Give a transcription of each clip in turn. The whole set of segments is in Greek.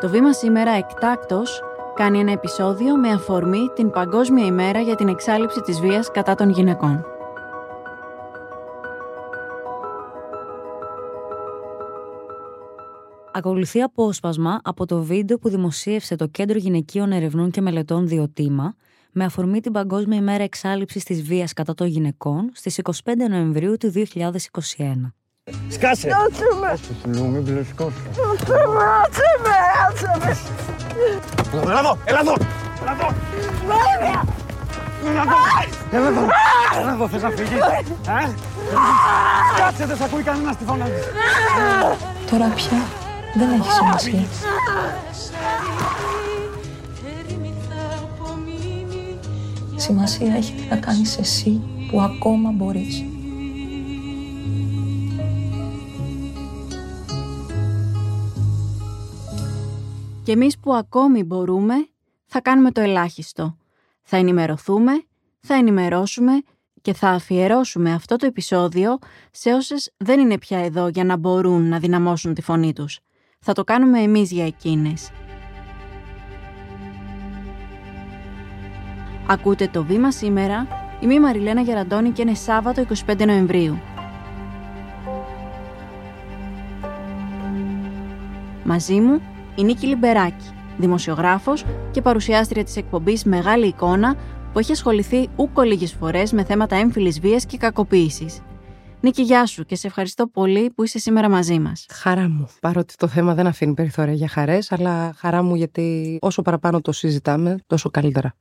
Το βήμα σήμερα εκτάκτος κάνει ένα επεισόδιο με αφορμή την Παγκόσμια ημέρα για την εξάλληψη της βίας κατά των γυναικών. Ακολουθεί απόσπασμα από το βίντεο που δημοσίευσε το Κέντρο Γυναικείων Ερευνών και Μελετών Διοτήμα με αφορμή την Παγκόσμια ημέρα εξάλληψης της βίας κατά των γυναικών στις 25 Νοεμβρίου του 2021. Σκάσε! Άσε με! Συγγνώμη, πλουσκός. Άσε με! Άσε με! Άσε με! Έλα εδώ! Έλα εδώ! Έλα εδώ! Βέβαια! Έλα εδώ! Έλα εδώ! Έλα εδώ, θες να φύγεις! Ε; Κάτσε, δεν σ' ακούει κανένας τη φωνάζει. Τώρα πια δεν έχει σημασία. Σημασία έχει τι θα κάνεις εσύ που ακόμα μπορείς. Και εμείς που ακόμη μπορούμε, θα κάνουμε το ελάχιστο. Θα ενημερωθούμε, θα ενημερώσουμε και θα αφιερώσουμε αυτό το επεισόδιο σε όσες δεν είναι πια εδώ για να μπορούν να δυναμώσουν τη φωνή τους. Θα το κάνουμε εμείς για εκείνες. Ακούτε το βήμα σήμερα. Είμαι η Μαριλένα Γεραντώνη και είναι Σάββατο 25 Νοεμβρίου. Μαζί μου η Νίκη Λιμπεράκη, δημοσιογράφος και παρουσιάστρια της εκπομπής Μεγάλη Εικόνα που έχει ασχοληθεί ούκο λίγες φορές με θέματα έμφυλης βίας και κακοποίησης. Νίκη, γεια σου και σε ευχαριστώ πολύ που είσαι σήμερα μαζί μας. Χαρά μου. Παρότι το θέμα δεν αφήνει περιθώρια για χαρές, αλλά χαρά μου γιατί όσο παραπάνω το συζητάμε, τόσο καλύτερα.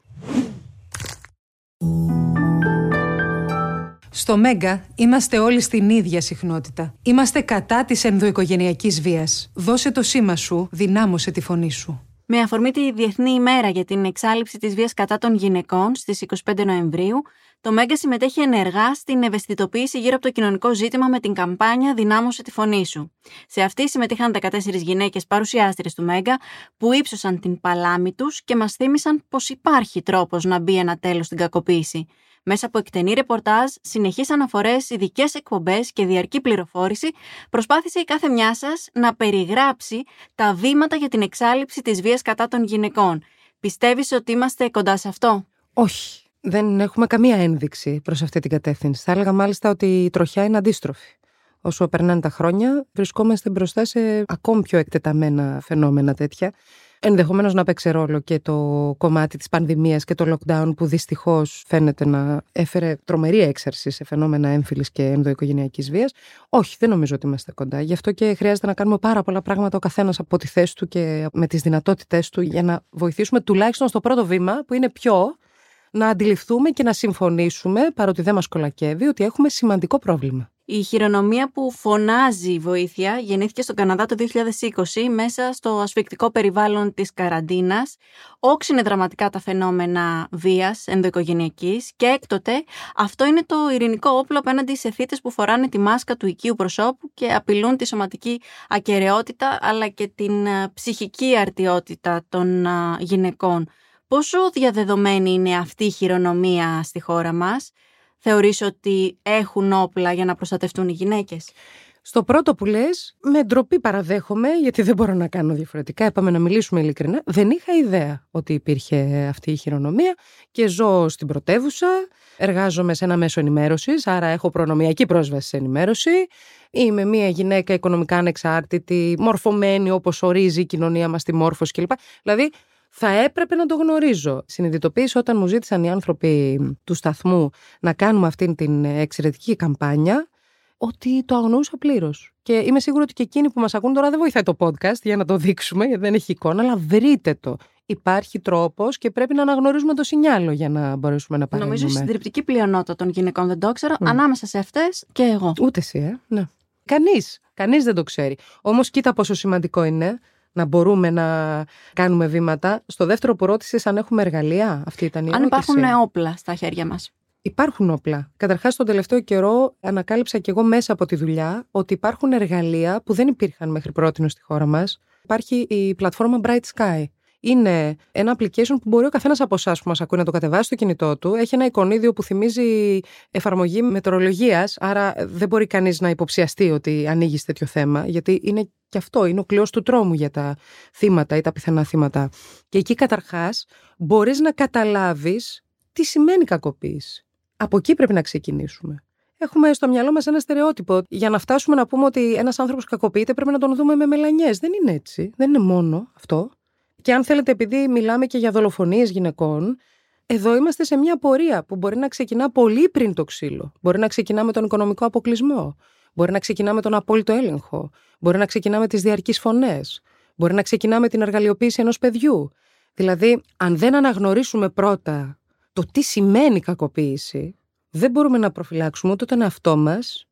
Στο Μέγκα είμαστε όλοι στην ίδια συχνότητα. Είμαστε κατά της ενδοοικογενειακής βίας. Δώσε το σήμα σου, δυνάμωσε τη φωνή σου. Με αφορμή τη Διεθνή ημέρα για την εξάλληψη της βίας κατά των γυναικών στις 25 Νοεμβρίου, το Μέγκα συμμετέχει ενεργά στην ευαισθητοποίηση γύρω από το κοινωνικό ζήτημα με την καμπάνια Δυνάμωσε τη φωνή σου. Σε αυτή συμμετείχαν 14 γυναίκες παρουσιάστρες του Μέγκα που ύψωσαν την παλάμη τους και μας θύμισαν πως υπάρχει τρόπος να μπει ένα τέλος στην κακοποίηση. Μέσα από εκτενή ρεπορτάζ, συνεχείς αναφορές, ειδικές εκπομπές και διαρκή πληροφόρηση, προσπάθησε η κάθε μια σας να περιγράψει τα βήματα για την εξάλληψη της βίας κατά των γυναικών. Πιστεύεις ότι είμαστε κοντά σε αυτό; Όχι. Δεν έχουμε καμία ένδειξη προς αυτή την κατεύθυνση. Θα έλεγα μάλιστα ότι η τροχιά είναι αντίστροφη. Όσο περνάνε τα χρόνια, βρισκόμαστε μπροστά σε ακόμη πιο εκτεταμένα φαινόμενα τέτοια. Ενδεχομένως να παίξει ρόλο και το κομμάτι της πανδημίας και το lockdown που δυστυχώς φαίνεται να έφερε τρομερή έξαρση σε φαινόμενα έμφυλης και ενδοοικογενειακής βίας. Όχι, δεν νομίζω ότι είμαστε κοντά. Γι' αυτό και χρειάζεται να κάνουμε πάρα πολλά πράγματα ο καθένας από τη θέση του και με τις δυνατότητές του για να βοηθήσουμε τουλάχιστον στο πρώτο βήμα που είναι πιο να αντιληφθούμε και να συμφωνήσουμε, παρότι δεν μας κολακεύει, ότι έχουμε σημαντικό πρόβλημα. Η χειρονομία που φωνάζει βοήθεια γεννήθηκε στον Καναδά το 2020 μέσα στο ασφικτικό περιβάλλον της καραντίνας. Όξινε δραματικά τα φαινόμενα βίας ενδοοικογενειακής και έκτοτε αυτό είναι το ειρηνικό όπλο απέναντι σε θύτες που φοράνε τη μάσκα του οικείου προσώπου και απειλούν τη σωματική ακαιρεότητα αλλά και την ε, ψυχική αρτιότητα των ε, γυναικών. Πόσο διαδεδομένη είναι αυτή η χειρονομία στη χώρα μας; Θεωρείς ότι έχουν όπλα για να προστατευτούν οι γυναίκες; Στο πρώτο που λες, με ντροπή παραδέχομαι, γιατί δεν μπορώ να κάνω διαφορετικά. Είπαμε να μιλήσουμε ειλικρινά. Δεν είχα ιδέα ότι υπήρχε αυτή η χειρονομία και ζω στην πρωτεύουσα. Εργάζομαι σε ένα μέσο ενημέρωσης, άρα έχω προνομιακή πρόσβαση σε ενημέρωση. Είμαι μια γυναίκα οικονομικά ανεξάρτητη, μορφωμένη όπως ορίζει η κοινωνία μας τη μόρφωση κλπ. Δηλαδή, θα έπρεπε να το γνωρίζω. Συνειδητοποίησα όταν μου ζήτησαν οι άνθρωποι του σταθμού να κάνουμε αυτή την εξαιρετική καμπάνια ότι το αγνοούσα πλήρως. Και είμαι σίγουρη ότι και εκείνοι που μας ακούν τώρα δεν βοηθάει το podcast για να το δείξουμε, γιατί δεν έχει εικόνα, αλλά βρείτε το. Υπάρχει τρόπος και πρέπει να αναγνωρίζουμε το σινιάλο για να μπορέσουμε να παρέμβουμε. Νομίζω η συντριπτική πλειονότητα των γυναικών δεν το ξέρω, ανάμεσα σε αυτές και εγώ. Ούτε εσύ, ε. Ναι. Κανείς. Κανείς δεν το ξέρει. Όμως, κοίτα πόσο σημαντικό είναι να μπορούμε να κάνουμε βήματα. Στο δεύτερο που ρώτησες, αν έχουμε εργαλεία, αυτή ήταν η Αν ερώτηση. υπάρχουν όπλα στα χέρια μας. Υπάρχουν όπλα. Καταρχάς, τον τελευταίο καιρό ανακάλυψα και εγώ μέσα από τη δουλειά ότι υπάρχουν εργαλεία που δεν υπήρχαν μέχρι πρώτη στη χώρα μας. Υπάρχει η πλατφόρμα Bright Sky, είναι ένα application που μπορεί ο καθένας από εσάς που μας ακούει να το κατεβάσει στο κινητό του. Έχει ένα εικονίδιο που θυμίζει εφαρμογή μετρολογίας, άρα δεν μπορεί κανείς να υποψιαστεί ότι ανοίγεις τέτοιο θέμα, γιατί είναι και αυτό, είναι ο κλειός του τρόμου για τα θύματα ή τα πιθανά θύματα. Και εκεί καταρχάς μπορείς να καταλάβεις τι σημαίνει κακοποίηση. Από εκεί πρέπει να ξεκινήσουμε. Έχουμε στο μυαλό μας ένα στερεότυπο. Για να φτάσουμε να πούμε ότι ένας άνθρωπος κακοποιείται, πρέπει να τον δούμε με μελανιές. Δεν είναι έτσι. Δεν είναι μόνο αυτό. Και αν θέλετε, επειδή μιλάμε και για δολοφονίες γυναικών, εδώ είμαστε σε μια πορεία που μπορεί να ξεκινά πολύ πριν το ξύλο. Μπορεί να ξεκινά με τον οικονομικό αποκλεισμό. Μπορεί να ξεκινά με τον απόλυτο έλεγχο. Μπορεί να ξεκινά με τις διαρκείς φωνές. Μπορεί να ξεκινά με την εργαλειοποίηση ενός παιδιού. Δηλαδή, αν δεν αναγνωρίσουμε πρώτα το τι σημαίνει κακοποίηση, δεν μπορούμε να προφυλάξουμε ούτε τον εαυτό μας,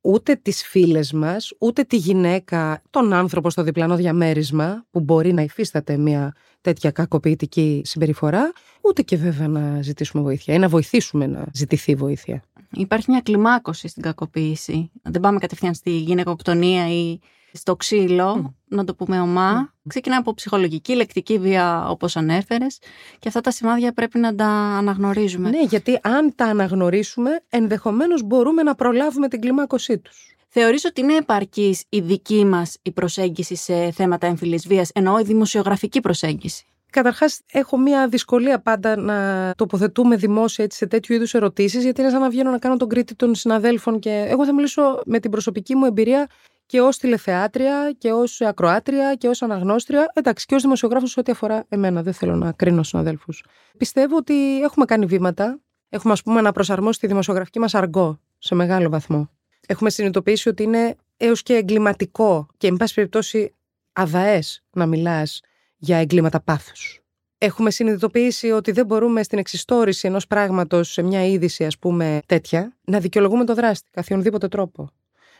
ούτε τις φίλες μας, ούτε τη γυναίκα, τον άνθρωπο στο διπλανό διαμέρισμα που μπορεί να υφίσταται μια τέτοια κακοποιητική συμπεριφορά, ούτε και βέβαια να ζητήσουμε βοήθεια ή να βοηθήσουμε να ζητηθεί βοήθεια. Υπάρχει μια κλιμάκωση στην κακοποίηση. Δεν πάμε κατευθείαν στη γυναικοκτονία ή στο ξύλο, να το πούμε ομά. Ξεκινά από ψυχολογική, λεκτική βία, όπως ανέφερες. Και αυτά τα σημάδια πρέπει να τα αναγνωρίζουμε. Ναι, γιατί αν τα αναγνωρίσουμε, ενδεχομένως μπορούμε να προλάβουμε την κλιμάκωσή τους. Θεωρείς ότι είναι επαρκής η δική μας η προσέγγιση σε θέματα έμφυλης βίας, εννοώ η δημοσιογραφική προσέγγιση; Καταρχάς, έχω μία δυσκολία πάντα να τοποθετούμε δημόσια έτσι, σε τέτοιου είδους ερωτήσεις, γιατί είναι σαν να βγαίνω να κάνω τον κρίτη των συναδέλφων. Και εγώ θα μιλήσω με την προσωπική μου εμπειρία και ως τηλεθεάτρια και ως ακροάτρια και ως αναγνώστρια. Εντάξει, και ως δημοσιογράφος ό,τι αφορά εμένα. Δεν θέλω να κρίνω συναδέλφου. Πιστεύω ότι έχουμε κάνει βήματα. Έχουμε, ας πούμε, να προσαρμόσει τη δημοσιογραφική μας αργό σε μεγάλο βαθμό. Έχουμε συνειδητοποιήσει ότι είναι έως και εγκληματικό και, εν πάση περιπτώσει, αδαές να μιλάς για εγκλήματα πάθους. Έχουμε συνειδητοποιήσει ότι δεν μπορούμε στην εξιστόρηση ενός πράγματος σε μια είδηση, ας πούμε, τέτοια, να δικαιολογούμε το δράστη, καθιονδήποτε τρόπο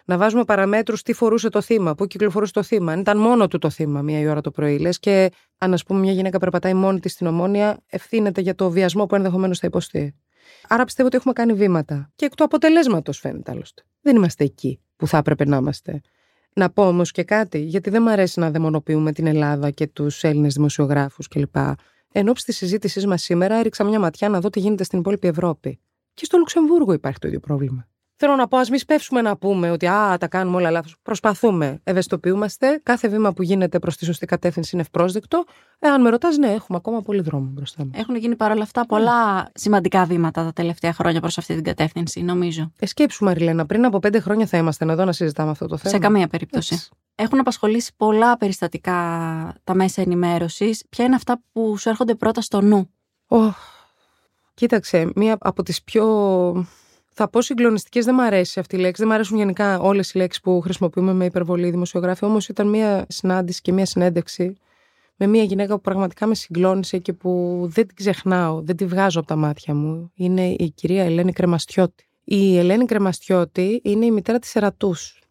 να βάζουμε παραμέτρους τι φορούσε το θύμα, πού κυκλοφορούσε το θύμα. Αν ήταν μόνο του το θύμα μία η ώρα το πρωί, λες και αν, ας πούμε, μια γυναίκα περπατάει μόνη της στην ομόνια, ευθύνεται για το βιασμό που ενδεχομένως θα υποστεί. Άρα πιστεύω ότι έχουμε κάνει βήματα. Και εκ του αποτελέσματος φαίνεται άλλωστε. Δεν είμαστε εκεί που θα έπρεπε να είμαστε. Να πω όμως και κάτι, γιατί δεν μου αρέσει να δαιμονοποιούμε την Ελλάδα και τους Έλληνες δημοσιογράφους κλπ. Εν ώψη της συζήτησής μας σήμερα, έριξα μια ματιά να δω τι γίνεται στην υπόλοιπη Ευρώπη. Και στο Λουξεμβούργο υπάρχει το ίδιο πρόβλημα. Θέλω να πω, ας μην σπεύσουμε να πούμε ότι α, τα κάνουμε όλα λάθος. Προσπαθούμε, ευαισθητοποιούμαστε. Κάθε βήμα που γίνεται προς τη σωστή κατεύθυνση είναι ευπρόσδεκτο. Εάν με ρωτάς, ναι, έχουμε ακόμα πολύ δρόμο μπροστά μας. Έχουν γίνει παρόλα αυτά πολλά σημαντικά βήματα τα τελευταία χρόνια προς αυτή την κατεύθυνση, νομίζω. Εσκέψου, Μαριλένα, πριν από πέντε χρόνια θα ήμασταν εδώ να συζητάμε αυτό το θέμα. Σε καμία περίπτωση. Έτσι. Έχουν απασχολήσει πολλά περιστατικά τα μέσα ενημέρωσης. Ποια είναι αυτά που σου έρχονται πρώτα στο νου; Oh. Κοίταξε, μία από τις πιο θα πω συγκλονιστικές, δεν μου αρέσει αυτή η λέξη. Δεν μου αρέσουν γενικά όλες οι λέξεις που χρησιμοποιούμε με υπερβολή δημοσιογράφη. Όμως ήταν μια συνάντηση και μια συνέντευξη με μια γυναίκα που πραγματικά με συγκλώνησε και που δεν την ξεχνάω, δεν τη βγάζω από τα μάτια μου. Είναι η κυρία Ελένη Κρεμαστιώτη. Η Ελένη Κρεμαστιώτη είναι η μητέρα της Ερατούς.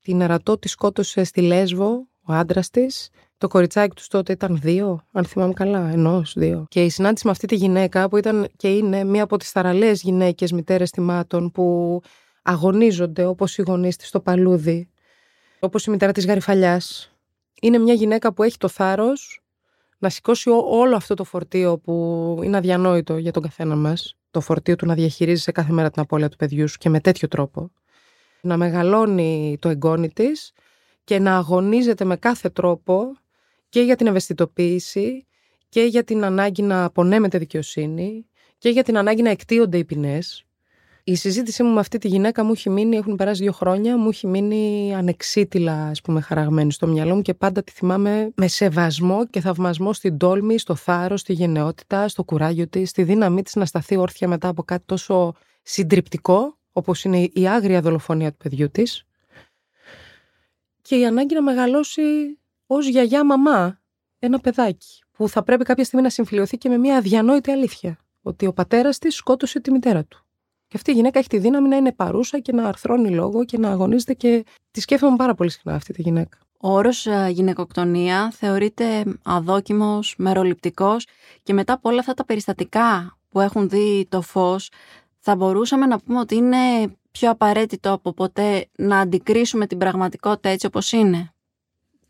Την Ερατό τη σκότωσε στη Λέσβο ο άντρας της το κοριτσάκι τους τότε ήταν δύο, αν θυμάμαι καλά, ενός δύο. Και η συνάντηση με αυτή τη γυναίκα, που ήταν και είναι μία από τις θαραλέες γυναίκες μητέρες θυμάτων, που αγωνίζονται όπως οι γονείς της στο παλούδι, όπως η μητέρα της Γαριφαλιάς. Είναι μια γυναίκα που έχει το θάρρος να σηκώσει όλο αυτό το φορτίο που είναι αδιανόητο για τον καθένα μας. Το φορτίο του να διαχειρίζεσαι κάθε μέρα την απώλεια του παιδιού σου και με τέτοιο τρόπο. Να μεγαλώνει το εγγόνι της και να αγωνίζεται με κάθε τρόπο και για την ευαισθητοποίηση και για την ανάγκη να απονέμεται δικαιοσύνη και για την ανάγκη να εκτίονται οι ποινές. Η συζήτησή μου με αυτή τη γυναίκα μου έχει μείνει, έχουν περάσει δύο χρόνια, μου έχει μείνει ανεξίτηλα, ας πούμε, χαραγμένη στο μυαλό μου και πάντα τη θυμάμαι με σεβασμό και θαυμασμό στην τόλμη, στο θάρρος, στη γενναιότητα, στο κουράγιο της, στη δύναμή της να σταθεί όρθια μετά από κάτι τόσο συντριπτικό, όπως είναι η άγρια δολοφονία του παιδιού της. Και η ανάγκη να μεγαλώσει ως γιαγιά μαμά ένα παιδάκι που θα πρέπει κάποια στιγμή να συμφιλειωθεί και με μια αδιανόητη αλήθεια. Ότι ο πατέρας της σκότωσε τη μητέρα του. Και αυτή η γυναίκα έχει τη δύναμη να είναι παρούσα και να αρθρώνει λόγο και να αγωνίζεται και τη σκέφτομαι πάρα πολύ συχνά αυτή τη γυναίκα. Ο όρος ε, γυναικοκτονία θεωρείται αδόκιμος, μεροληπτικός και μετά από όλα αυτά τα περιστατικά που έχουν δει το φως, θα μπορούσαμε να πούμε ότι είναι πιο απαραίτητο από ποτέ να αντικρίσουμε την πραγματικότητα έτσι όπως είναι;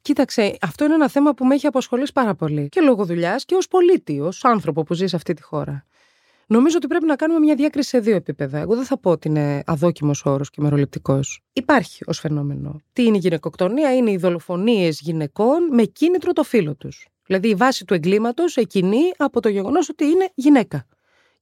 Κοίταξε, αυτό είναι ένα θέμα που με έχει απασχολήσει πάρα πολύ. Και λόγω δουλειάς και ως πολίτη, ως άνθρωπο που ζεις σε αυτή τη χώρα. Νομίζω ότι πρέπει να κάνουμε μια διάκριση σε δύο επίπεδα. Εγώ δεν θα πω ότι είναι αδόκιμος όρος και μεροληπτικός. Υπάρχει ως φαινόμενο. Τι είναι η γυναικοκτονία, είναι οι δολοφονίες γυναικών με κίνητρο το φίλο τους. Δηλαδή η βάση του εγκλήματος εκκινεί από το γεγονός ότι είναι γυναίκα.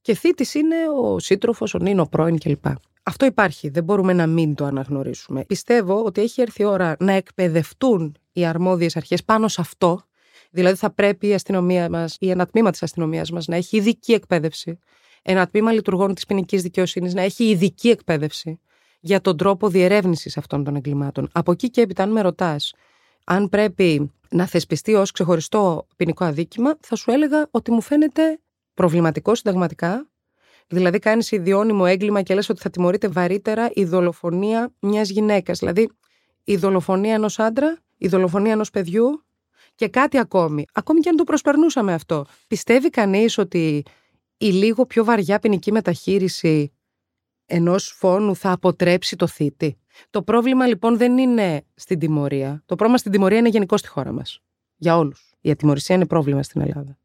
Και θήτης είναι ο σύντροφος, ο νυν, ο πρώην κλπ. Αυτό υπάρχει. Δεν μπορούμε να μην το αναγνωρίσουμε. Πιστεύω ότι έχει έρθει η ώρα να εκπαιδευτούν οι αρμόδιες αρχές πάνω σε αυτό. Δηλαδή, θα πρέπει η αστυνομία μας ή ένα τμήμα της αστυνομίας μας να έχει ειδική εκπαίδευση. Ένα τμήμα λειτουργών της ποινικής δικαιοσύνης να έχει ειδική εκπαίδευση για τον τρόπο διερεύνησης αυτών των εγκλημάτων. Από εκεί και έπειτα, αν με ρωτάς, αν πρέπει να θεσπιστεί ως ξεχωριστό ποινικό αδίκημα, θα σου έλεγα ότι μου φαίνεται προβληματικό συνταγματικά. Δηλαδή, κάνεις ιδιώνυμο έγκλημα και λες ότι θα τιμωρείται βαρύτερα η δολοφονία μιας γυναίκας. Δηλαδή, η δολοφονία ενός άντρα, η δολοφονία ενός παιδιού και κάτι ακόμη. Ακόμη και αν το προσπερνούσαμε αυτό. Πιστεύει κανείς ότι η λίγο πιο βαριά ποινική μεταχείριση ενός φόνου θα αποτρέψει το θήτη; Το πρόβλημα λοιπόν δεν είναι στην τιμωρία. Το πρόβλημα στην τιμωρία είναι γενικώ στη χώρα μας. Για όλους. Η ατιμορρησία είναι πρόβλημα στην Ελλάδα.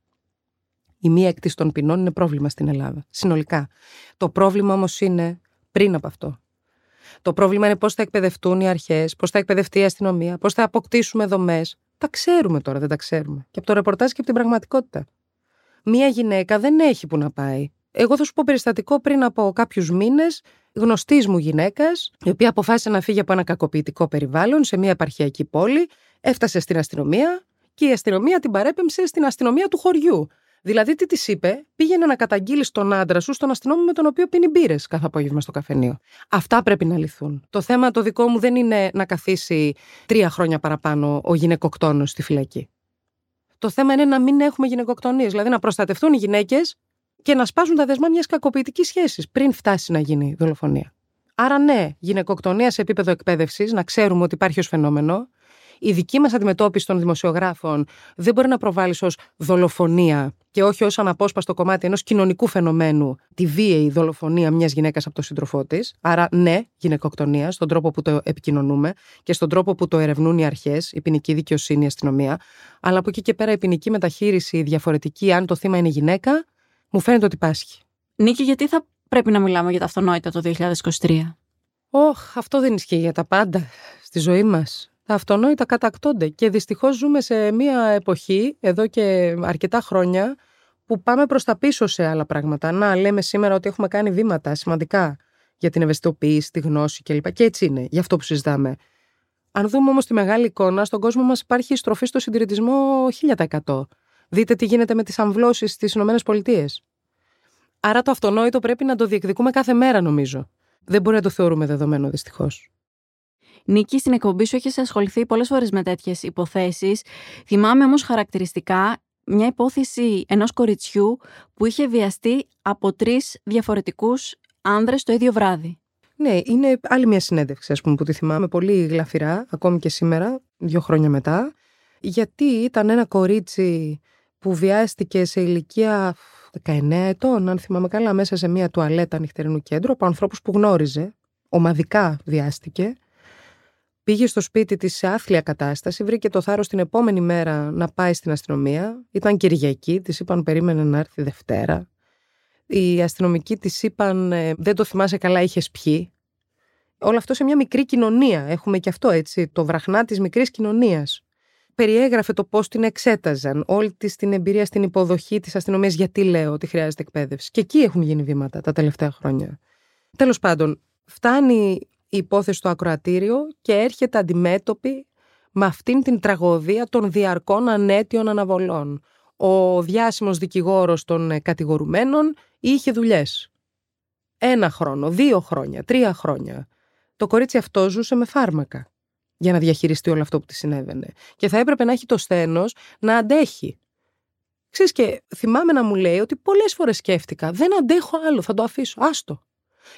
Η μία εκτίση των ποινών είναι πρόβλημα στην Ελλάδα. Συνολικά. Το πρόβλημα όμως είναι πριν από αυτό. Το πρόβλημα είναι πώς θα εκπαιδευτούν οι αρχές, πώς θα εκπαιδευτεί η αστυνομία, πώς θα αποκτήσουμε δομές. Τα ξέρουμε τώρα, δεν τα ξέρουμε. Και από το ρεπορτάζ και από την πραγματικότητα. Μία γυναίκα δεν έχει που να πάει. Εγώ θα σου πω περιστατικό πριν από κάποιους μήνες γνωστής μου γυναίκας, η οποία αποφάσισε να φύγει από ένα κακοποιητικό περιβάλλον σε μια επαρχιακή πόλη, έφτασε στην αστυνομία και η αστυνομία την παρέπεμψε στην αστυνομία του χωριού. Δηλαδή, τι της είπε, πήγαινε να καταγγείλεις τον άντρα σου στον αστυνόμο με τον οποίο πίνει μπύρες κάθε απόγευμα στο καφενείο. Αυτά πρέπει να λυθούν. Το θέμα το δικό μου δεν είναι να καθίσει τρία χρόνια παραπάνω ο γυναικοκτόνος στη φυλακή. Το θέμα είναι να μην έχουμε γυναικοκτονίες, δηλαδή να προστατευτούν οι γυναίκες και να σπάσουν τα δεσμά μιας κακοποιητικής σχέσης πριν φτάσει να γίνει δολοφονία. Άρα, ναι, γυναικοκτονία σε επίπεδο εκπαίδευσης, να ξέρουμε ότι υπάρχει ως φαινόμενο. Η δική μας αντιμετώπιση των δημοσιογράφων δεν μπορεί να προβάλλεις ως δολοφονία και όχι ως αναπόσπαστο κομμάτι ενός κοινωνικού φαινομένου τη βίαιη δολοφονία μιας γυναίκας από τον σύντροφό της. Άρα, ναι, γυναικοκτονία στον τρόπο που το επικοινωνούμε και στον τρόπο που το ερευνούν οι αρχές, η ποινική δικαιοσύνη, η αστυνομία. Αλλά από εκεί και πέρα η ποινική μεταχείριση διαφορετική, αν το θύμα είναι γυναίκα, μου φαίνεται ότι πάσχει. Νίκη, γιατί θα πρέπει να μιλάμε για τα αυτονόητα το 2023. Όχ, αυτό δεν ισχύει για τα πάντα στη ζωή μας. Τα αυτονόητα κατακτώνται και δυστυχώς ζούμε σε μια εποχή, εδώ και αρκετά χρόνια, που πάμε προς τα πίσω σε άλλα πράγματα. Να, λέμε σήμερα ότι έχουμε κάνει βήματα σημαντικά για την ευαισθητοποίηση, τη γνώση κλπ. Και έτσι είναι, για αυτό που συζητάμε. Αν δούμε όμως τη μεγάλη εικόνα, στον κόσμο μας υπάρχει στροφή στο συντηρητισμό 1000%. Δείτε τι γίνεται με τις αμβλώσεις στις ΗΠΑ. Άρα το αυτονόητο πρέπει να το διεκδικούμε κάθε μέρα, νομίζω. Δεν μπορεί να το θεωρούμε δεδομένο, δυστυχώς. Νίκη, στην εκπομπή σου έχεις ασχοληθεί πολλές φορές με τέτοιες υποθέσεις. Θυμάμαι όμως χαρακτηριστικά μια υπόθεση ενός κοριτσιού που είχε βιαστεί από τρεις διαφορετικούς άνδρες το ίδιο βράδυ. Ναι, είναι άλλη μια συνέντευξη, ας πούμε, που τη θυμάμαι πολύ γλαφυρά, ακόμη και σήμερα, δύο χρόνια μετά. Γιατί ήταν ένα κορίτσι που βιάστηκε σε ηλικία 19 ετών, αν θυμάμαι καλά, μέσα σε μια τουαλέτα νυχτερινού κέντρου από ανθρώπους που γνώριζε. Ομαδικά βιάστηκε. Πήγε στο σπίτι της σε άθλια κατάσταση, βρήκε το θάρρος την επόμενη μέρα να πάει στην αστυνομία. Ήταν Κυριακή, της είπαν περίμενε να έρθει Δευτέρα. Οι αστυνομικοί της είπαν «Ε, δεν το θυμάσαι καλά, είχες πιει. Όλο αυτό σε μια μικρή κοινωνία. Έχουμε και αυτό έτσι, το βραχνά της μικρής κοινωνίας περιέγραφε το πώς την εξέταζαν, όλη της την εμπειρία στην υποδοχή της αστυνομίας, γιατί λέω ότι χρειάζεται εκπαίδευση. Και εκεί έχουν γίνει βήματα τα τελευταία χρόνια. Τέλος πάντων, φτάνει η υπόθεση στο ακροατήριο και έρχεται αντιμέτωπη με αυτήν την τραγωδία των διαρκών ανέτειων αναβολών. Ο διάσημος δικηγόρος των κατηγορουμένων είχε δουλειές. Ένα χρόνο, δύο χρόνια, τρία χρόνια. Το κορίτσι αυτό ζούσε με φάρμακα για να διαχειριστεί όλο αυτό που της συνέβαινε. Και θα έπρεπε να έχει το σθένος να αντέχει. Ξέρεις και θυμάμαι να μου λέει ότι πολλές φορές σκέφτηκα δεν αντέχω άλλο, θα το αφήσω, άστο.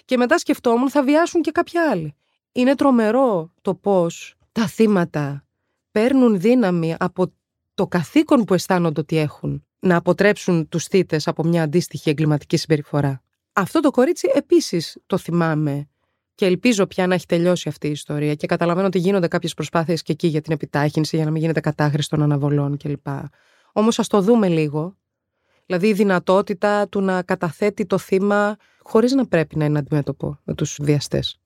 Και μετά σκεφτόμουν θα βιάσουν και κάποια άλλη. Είναι τρομερό το πώς τα θύματα παίρνουν δύναμη από το καθήκον που αισθάνονται ότι έχουν να αποτρέψουν τους θύτες από μια αντίστοιχη εγκληματική συμπεριφορά. Αυτό το κορίτσι επίσης το θυμάμαι Και ελπίζω πια να έχει τελειώσει αυτή η ιστορία και καταλαβαίνω ότι γίνονται κάποιες προσπάθειες και εκεί για την επιτάχυνση, για να μην γίνεται κατάχρηση των αναβολών κλπ. Όμως ας το δούμε λίγο. Δηλαδή η δυνατότητα του να καταθέτει το θύμα χωρίς να πρέπει να είναι αντιμέτωπο με τους βιαστές.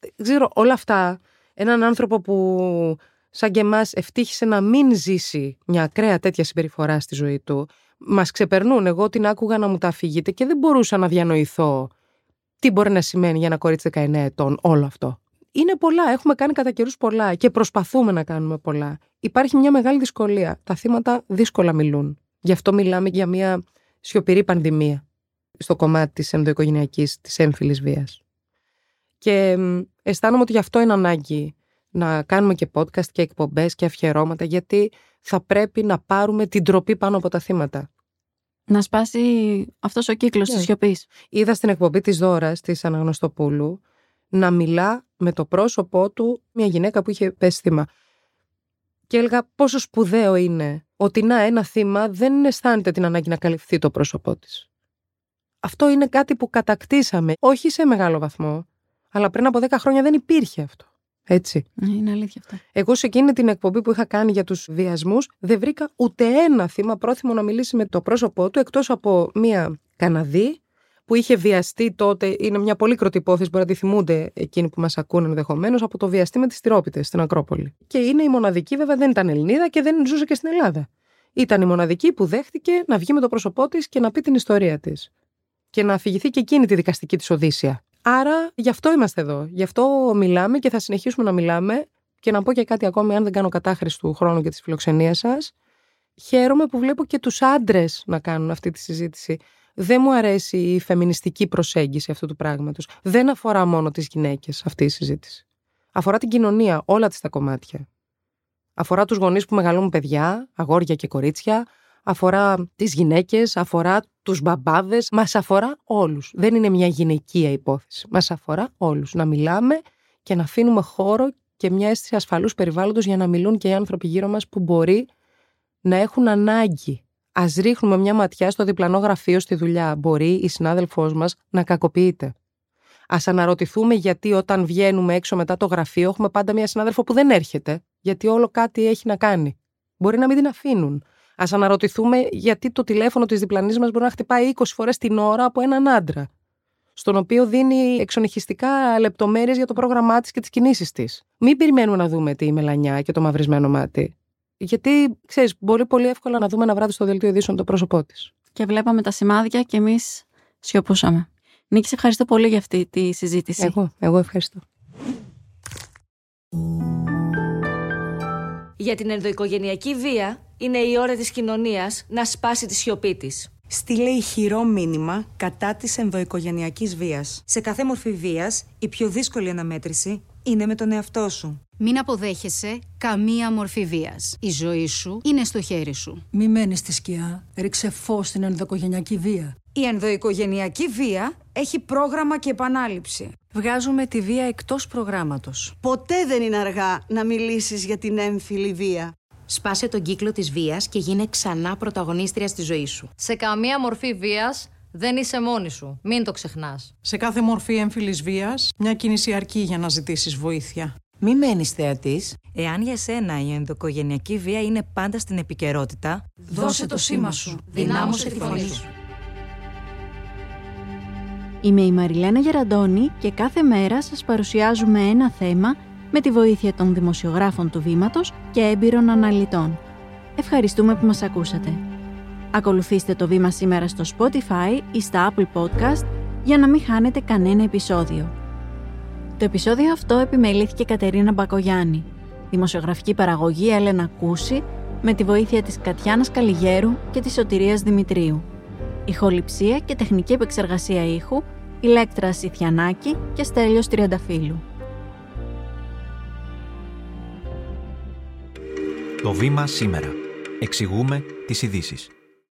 Δεν ξέρω, όλα αυτά, έναν άνθρωπο που σαν και εμάς ευτύχησε να μην ζήσει μια ακραία τέτοια συμπεριφορά στη ζωή του, μας ξεπερνούν. Εγώ την άκουγα να μου τα αφηγείτε και δεν μπορούσα να διανοηθώ τι μπορεί να σημαίνει για ένα κορίτσι 19 ετών όλο αυτό. Είναι πολλά. Έχουμε κάνει κατά καιρούς πολλά και προσπαθούμε να κάνουμε πολλά. Υπάρχει μια μεγάλη δυσκολία. Τα θύματα δύσκολα μιλούν. Γι' αυτό μιλάμε για μια σιωπηρή πανδημία στο κομμάτι της ενδοοικογενειακής, της έμφυλης βίας. Και αισθάνομαι ότι γι' αυτό είναι ανάγκη να κάνουμε και podcast και εκπομπές και αφιερώματα γιατί θα πρέπει να πάρουμε την τροπή πάνω από τα θύματα. Να σπάσει αυτός ο κύκλος yeah. της ναι. σιωπής. Είδα στην εκπομπή της Δώρας, της Αναγνωστοπούλου, να μιλά με το πρόσωπό του μια γυναίκα που είχε πέσει θύμα. Και έλεγα πόσο σπουδαίο είναι ότι να ένα θύμα δεν αισθάνεται την ανάγκη να καλυφθεί το πρόσωπό της. Αυτό είναι κάτι που κατακτήσαμε, όχι σε μεγάλο βαθμό, αλλά πριν από 10 χρόνια δεν υπήρχε αυτό. Έτσι. Ναι, είναι αλήθεια αυτό. Εγώ σε εκείνη την εκπομπή που είχα κάνει για τους βιασμούς, δεν βρήκα ούτε ένα θύμα πρόθυμο να μιλήσει με το πρόσωπό του, εκτός από μία Καναδή που είχε βιαστεί τότε. Είναι μια πολύ κροτή υπόθεση, μπορεί να τη θυμούνται εκείνοι που μας ακούνε ενδεχομένως, από το βιαστή με τις Τυρόπιτες στην Ακρόπολη. Και είναι η μοναδική, βέβαια δεν ήταν Ελληνίδα και δεν ζούσε και στην Ελλάδα. Ήταν η μοναδική που δέχτηκε να βγει με το πρόσωπό της και να πει την ιστορία της. Και να αφηγηθεί και εκείνη τη δικαστική της Οδύσσια. Άρα γι' αυτό είμαστε εδώ. Γι' αυτό μιλάμε και θα συνεχίσουμε να μιλάμε. Και να πω και κάτι ακόμη, αν δεν κάνω κατάχρηση του χρόνου και της φιλοξενίας σας. Χαίρομαι που βλέπω και τους άντρες να κάνουν αυτή τη συζήτηση. Δεν μου αρέσει η φεμινιστική προσέγγιση αυτού του πράγματος. Δεν αφορά μόνο τις γυναίκες αυτή η συζήτηση. Αφορά την κοινωνία, όλα της τα κομμάτια. Αφορά τους γονείς που μεγαλούν παιδιά, αγόρια και κορίτσια, αφορά τις γυναίκες, αφορά τους μπαμπάδες, μας αφορά όλους. Δεν είναι μια γυναικεία υπόθεση. Μας αφορά όλους. Να μιλάμε και να αφήνουμε χώρο και μια αίσθηση ασφαλούς περιβάλλοντος για να μιλούν και οι άνθρωποι γύρω μας που μπορεί να έχουν ανάγκη. Α ρίχνουμε μια ματιά στο διπλανό γραφείο στη δουλειά. Μπορεί η συνάδελφός μας να κακοποιείται. Α αναρωτηθούμε γιατί όταν βγαίνουμε έξω μετά το γραφείο έχουμε πάντα μια συνάδελφο που δεν έρχεται, γιατί όλο κάτι έχει να κάνει. Μπορεί να μην την αφήνουν. Α αναρωτηθούμε γιατί το τηλέφωνο της διπλανής μας μπορεί να χτυπάει 20 φορές την ώρα από έναν άντρα, στον οποίο δίνει εξονυχιστικά λεπτομέρειες για το πρόγραμμά της και τις κινήσεις της. Μην περιμένουμε να δούμε τη μελανιά και το μαυρισμένο μάτι. Γιατί, ξέρεις, μπορεί πολύ εύκολα να δούμε ένα βράδυ στο δελτίο ειδήσεων το πρόσωπό της. Και βλέπαμε τα σημάδια και εμείς σιωπούσαμε. Νίκη, ευχαριστώ πολύ για αυτή τη συζήτηση. Εγώ, εγώ ευχαριστώ. Για την ενδοοικογενειακή βία είναι η ώρα της κοινωνίας να σπάσει τη σιωπή της. Στείλε ηχηρό μήνυμα κατά της ενδοοικογενειακής βίας. Σε κάθε μορφή βίας, η πιο δύσκολη αναμέτρηση είναι με τον εαυτό σου. Μην αποδέχεσαι καμία μορφή βίας. Η ζωή σου είναι στο χέρι σου. Μη μένεις στη σκιά. Ρίξε φως στην ενδοοικογενειακή βία. Η ενδοοικογενειακή βία έχει πρόγραμμα και επανάληψη. Βγάζουμε τη βία εκτός προγράμματος. Ποτέ δεν είναι αργά να μιλήσεις για την έμφυλη βία. Σπάσε τον κύκλο της βίας και γίνε ξανά πρωταγωνίστρια στη ζωή σου. Σε καμία μορφή βίας δεν είσαι μόνη σου. Μην το ξεχνάς. Σε κάθε μορφή έμφυλης βίας, μια κίνηση αρκεί για να ζητήσεις βοήθεια. Μη μένεις θεατής. Εάν για σένα η ενδοκογενειακή βία είναι πάντα στην επικαιρότητα, δώσε το σήμα σου. Δυνάμωσε τη φωνή σου. Είμαι η Μαριλένα Γεραντώνη και κάθε μέρα σας παρουσιάζουμε ένα θέμα με τη βοήθεια των δημοσιογράφων του Βήματος και έμπειρων αναλυτών. Ευχαριστούμε που μας ακούσατε. Ακολουθήστε το Βήμα σήμερα στο Spotify ή στα Apple Podcast για να μην χάνετε κανένα επεισόδιο. Το επεισόδιο αυτό επιμελήθηκε η Κατερίνα Μπακογιάννη, δημοσιογραφική παραγωγή Έλενα Κούση, με τη βοήθεια της Κατιάνας Καλιγέρου και της Σωτηρίας Δημητρίου. Ηχοληψία και τεχνική επεξεργασία ήχου, Ηλέκτρα Σιθιανάκη και Στέλιος Τριανταφύλου. Το βήμα σήμερα. Εξηγούμε τις ειδήσεις.